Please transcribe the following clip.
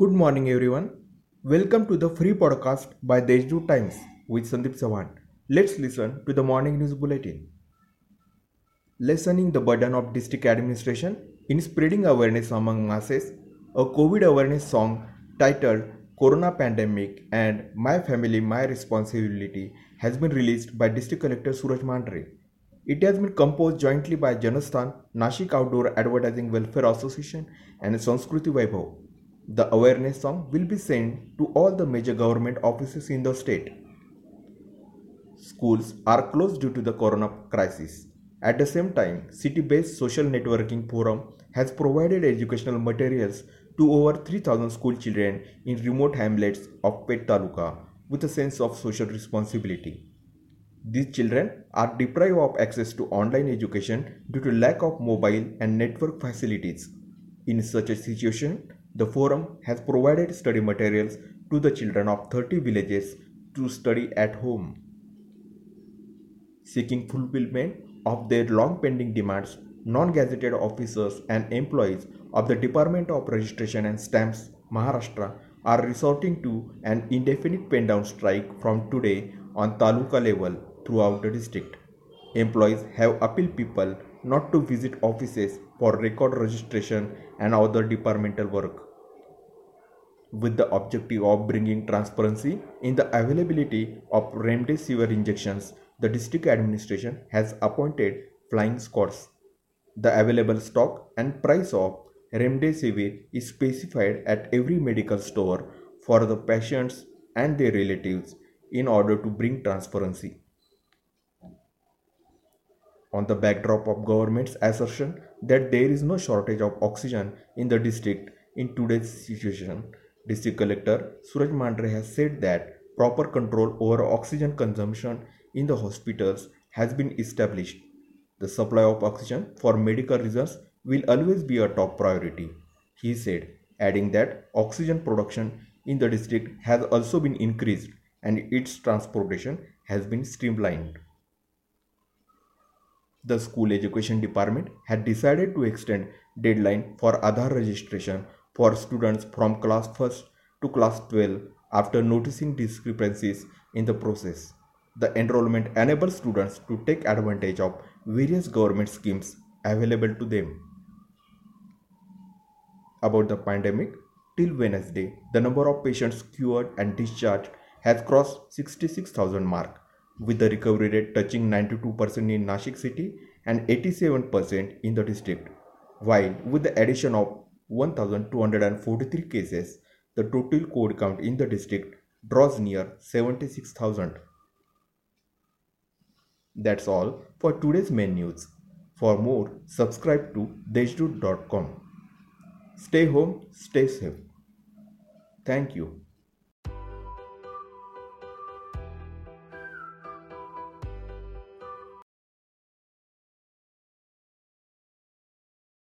Good morning, everyone. Welcome to the free podcast by Deshdoot Times with Sandeep Sawan. Let's listen to the morning news bulletin. Lessening the burden of district administration in spreading awareness among masses, a COVID awareness song titled Corona Pandemic and My Family, My Responsibility has been released by District Collector Suraj Mandhare. It has been composed jointly by Janasthan, Nashik Outdoor Advertising Welfare Association and Sanskriti Vaibhav. The awareness song will be sent to all the major government offices in the state. Schools are closed due to the corona crisis. At the same time, city-based social networking forum has provided educational materials to over 3000 school children in remote hamlets of Peth Taluka with a sense of social responsibility. These children are deprived of access to online education due to lack of mobile and network facilities. In such a situation, the forum has provided study materials to the children of 30 villages to study at home. Seeking fulfillment of their long pending demands, non gazetted officers and employees of the Department of Registration and Stamps, Maharashtra, are resorting to an indefinite pen down strike from today on taluka level throughout the district. Employees have appealed people not to visit offices for record registration and other departmental work. With the objective of bringing transparency in the availability of remdesivir injections, the district administration has appointed flying squads. The available stock and price of remdesivir is specified at every medical store for the patients and their relatives in order to bring transparency on the backdrop of government's assertion that there is no shortage of oxygen in the district. In today's situation district collector suraj mandhare has said that proper control over oxygen consumption in the hospitals has been established. The supply of oxygen for medical reasons will always be a top priority. He said adding that oxygen production in the district has also been increased and its transportation has been streamlined the school education department had decided to extend deadline for Aadhaar registration for students from class 1st to class 12 after noticing discrepancies in the process. The enrollment enables students to take advantage of various government schemes available to them. About the pandemic, till Wednesday, the number of patients cured and discharged has crossed 66,000 mark with the recovery rate touching 92% in Nashik city and 87% in the district. While with the addition of 1243 cases, the total code count in the district draws near 76,000. That's all for today's main news. For more, subscribe to deshdoot.com. Stay home, stay safe. Thank you.